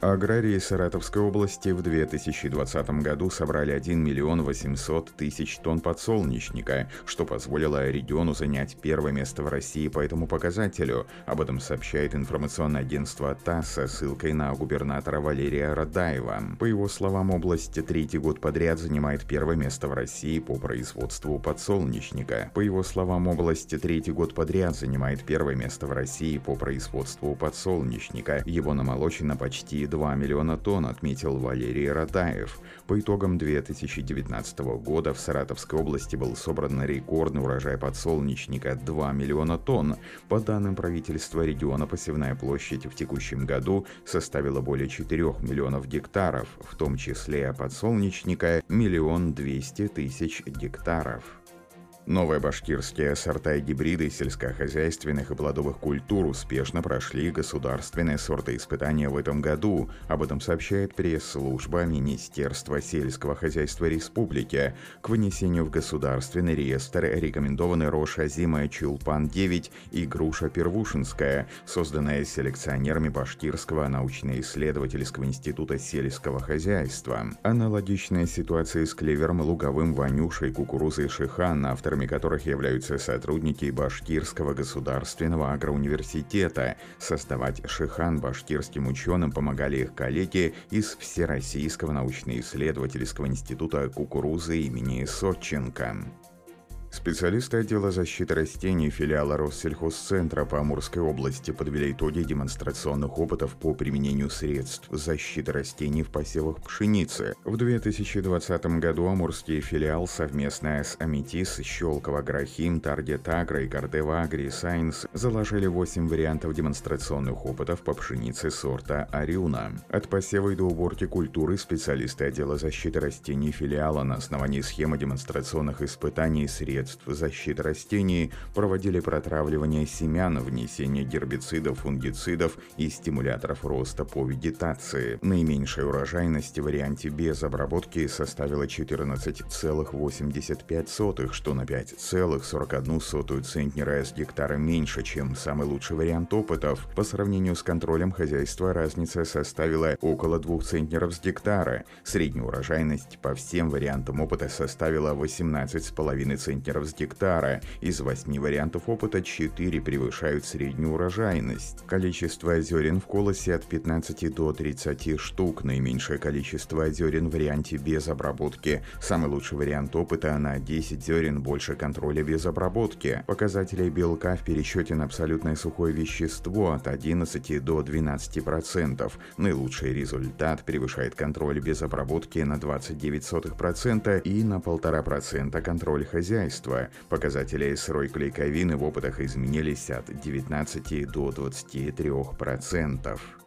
Аграрии Саратовской области в 2020 году собрали 1 миллион 800 тысяч тонн подсолнечника, что позволило региону занять первое место в России по этому показателю. Об этом сообщает информационное агентство ТАСС со ссылкой на губернатора Валерия Радаева. По его словам, область третий год подряд занимает первое место в России по производству подсолнечника. По его словам, область третий год подряд занимает первое место в России по производству подсолнечника. Его намолочено почти 2 миллиона тонн, отметил Валерий Радаев. По итогам 2019 года в Саратовской области был собран рекордный урожай подсолнечника – 2 миллиона тонн. По данным правительства региона, посевная площадь в текущем году составила более 4 миллионов гектаров, в том числе подсолнечника – миллион двести тысяч гектаров. Новые башкирские сорта и гибриды сельскохозяйственных и плодовых культур успешно прошли государственные сортоиспытания в этом году. Об этом сообщает пресс-служба Министерства сельского хозяйства республики. К внесению в государственный реестр рекомендованы Роша Зима Чулпан-9 и Груша Первушинская, созданная селекционерами Башкирского научно-исследовательского института сельского хозяйства. Аналогичная ситуация с клевером, луговым, ванюшей, кукурузой Шихан, автор авторами которых являются сотрудники Башкирского государственного агроуниверситета. Создавать Шихан башкирским ученым помогали их коллеги из Всероссийского научно-исследовательского института кукурузы имени Сотченко. Специалисты отдела защиты растений филиала Россельхозцентра по Амурской области подвели итоги демонстрационных опытов по применению средств защиты растений в посевах пшеницы. В 2020 году Амурский филиал совместно с Аметис, Щелково, Грахим, Таргет Агро и Кардева Агри Сайнс заложили 8 вариантов демонстрационных опытов по пшенице сорта Ариуна. От посева и до уборки культуры специалисты отдела защиты растений филиала на основании схемы демонстрационных испытаний средств средств защиты растений проводили протравливание семян, внесение гербицидов, фунгицидов и стимуляторов роста по вегетации. Наименьшая урожайность в варианте без обработки составила 14,85, что на 5,41 центнера с гектара меньше, чем самый лучший вариант опытов. По сравнению с контролем хозяйства разница составила около 2 центнеров с гектара. Средняя урожайность по всем вариантам опыта составила 18,5 центнеров центнеров с гектара. Из восьми вариантов опыта 4 превышают среднюю урожайность. Количество зерен в колосе от 15 до 30 штук. Наименьшее количество зерен в варианте без обработки. Самый лучший вариант опыта на 10 зерен больше контроля без обработки. Показатели белка в пересчете на абсолютное сухое вещество от 11 до 12%. Наилучший результат превышает контроль без обработки на 29% и на 1,5% контроль хозяйства качества. Показатели сырой клейковины в опытах изменились от 19 до 23%.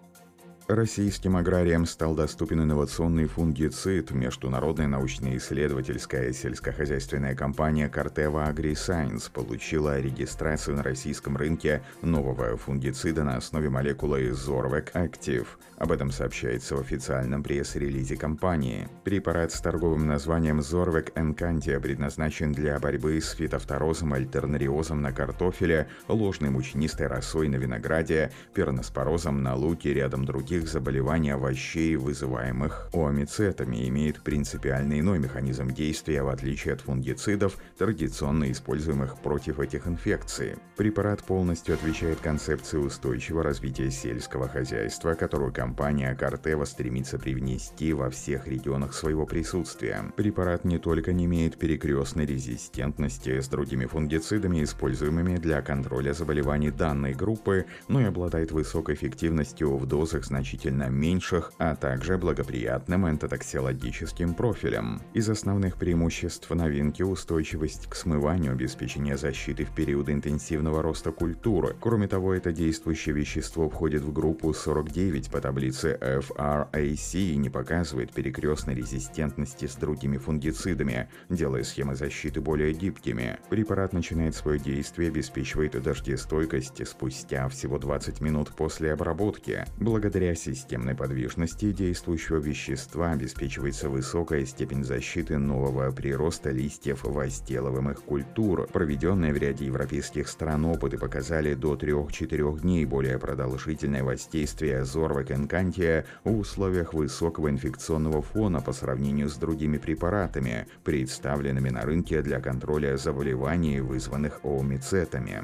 Российским аграриям стал доступен инновационный фунгицид. Международная научно-исследовательская сельскохозяйственная компания Corteva AgriScience получила регистрацию на российском рынке нового фунгицида на основе молекулы Zorvec Active. Об этом сообщается в официальном пресс-релизе компании. Препарат с торговым названием Zorvec Encantia предназначен для борьбы с фитофторозом, альтернариозом на картофеле, ложной мучнистой росой на винограде, перноспорозом на луке, рядом других других заболеваний овощей, вызываемых оомицетами, имеет принципиально иной механизм действия, в отличие от фунгицидов, традиционно используемых против этих инфекций. Препарат полностью отвечает концепции устойчивого развития сельского хозяйства, которую компания Картева стремится привнести во всех регионах своего присутствия. Препарат не только не имеет перекрестной резистентности с другими фунгицидами, используемыми для контроля заболеваний данной группы, но и обладает высокой эффективностью в дозах значительно значительно меньших, а также благоприятным энтотоксиологическим профилем. Из основных преимуществ новинки устойчивость к смыванию, обеспечение защиты в период интенсивного роста культуры. Кроме того, это действующее вещество входит в группу 49 по таблице FRAC и не показывает перекрестной резистентности с другими фунгицидами, делая схемы защиты более гибкими. Препарат начинает свое действие, обеспечивает дождестойкость спустя всего 20 минут после обработки. Благодаря Системной подвижности действующего вещества обеспечивается высокая степень защиты нового прироста листьев возделываемых культур. Проведенные в ряде европейских стран опыты показали до 3-4 дней более продолжительное воздействие зорвок инкантия в условиях высокого инфекционного фона по сравнению с другими препаратами, представленными на рынке для контроля заболеваний, вызванных оомицетами.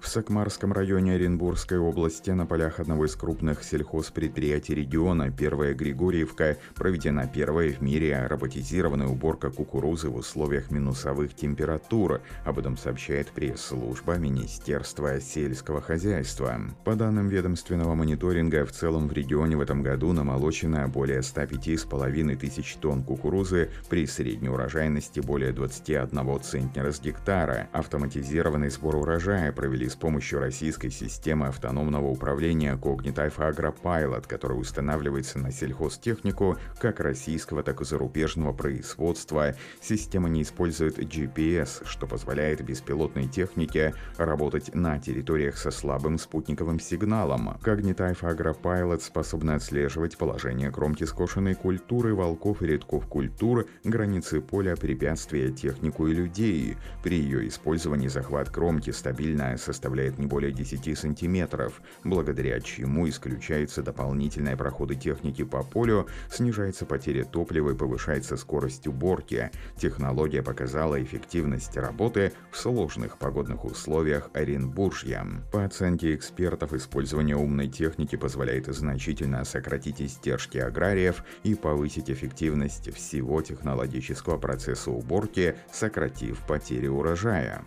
В Сакмарском районе Оренбургской области на полях одного из крупных сельхозпредприятий региона Первая Григорьевка проведена первая в мире роботизированная уборка кукурузы в условиях минусовых температур. Об этом сообщает пресс-служба Министерства сельского хозяйства. По данным ведомственного мониторинга, в целом в регионе в этом году намолочено более 105,5 тысяч тонн кукурузы при средней урожайности более 21 центнера с гектара. Автоматизированный сбор урожая провели с помощью российской системы автономного управления Cognitive AgroPilot, которая устанавливается на сельхозтехнику как российского, так и зарубежного производства. Система не использует GPS, что позволяет беспилотной технике работать на территориях со слабым спутниковым сигналом. Cognitive AgroPilot способна отслеживать положение кромки скошенной культуры, волков и редков культур, границы поля, препятствия технику и людей. При ее использовании захват кромки стабильно состояние составляет не более 10 сантиметров, благодаря чему исключаются дополнительные проходы техники по полю, снижается потеря топлива и повышается скорость уборки. Технология показала эффективность работы в сложных погодных условиях Оренбуржья. По оценке экспертов, использование умной техники позволяет значительно сократить издержки аграриев и повысить эффективность всего технологического процесса уборки, сократив потери урожая.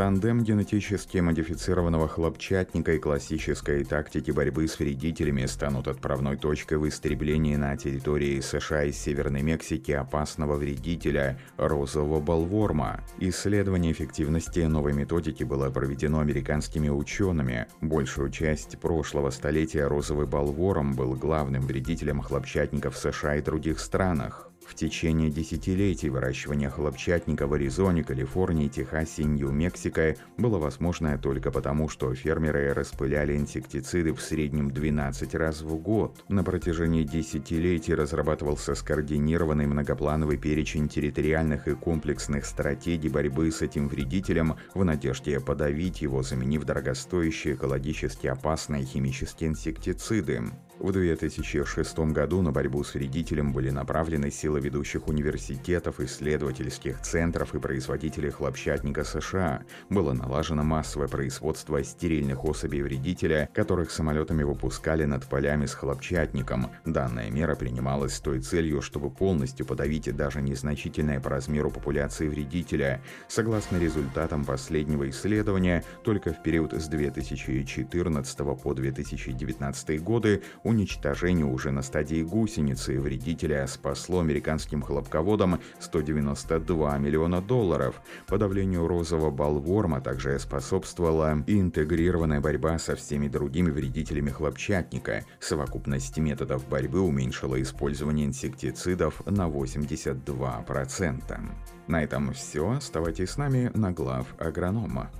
Тандем генетически модифицированного хлопчатника и классической тактики борьбы с вредителями станут отправной точкой в истреблении на территории США и Северной Мексики опасного вредителя розового болворма. Исследование эффективности новой методики было проведено американскими учеными. Большую часть прошлого столетия розовый болворм был главным вредителем хлопчатников в США и других странах. В течение десятилетий выращивание хлопчатника в Аризоне, Калифорнии, Техасе Нью-Мексико было возможно только потому, что фермеры распыляли инсектициды в среднем 12 раз в год. На протяжении десятилетий разрабатывался скоординированный многоплановый перечень территориальных и комплексных стратегий борьбы с этим вредителем в надежде подавить его, заменив дорогостоящие экологически опасные химические инсектициды. В 2006 году на борьбу с вредителем были направлены силы ведущих университетов, исследовательских центров и производителей хлопчатника США. Было налажено массовое производство стерильных особей вредителя, которых самолетами выпускали над полями с хлопчатником. Данная мера принималась с той целью, чтобы полностью подавить даже незначительное по размеру популяции вредителя. Согласно результатам последнего исследования, только в период с 2014 по 2019 годы уничтожение уже на стадии гусеницы вредителя спасло американским хлопководам 192 миллиона долларов. Подавлению розового болворма также способствовала интегрированная борьба со всеми другими вредителями хлопчатника. Совокупность методов борьбы уменьшила использование инсектицидов на 82%. На этом все. Оставайтесь с нами на глав агронома.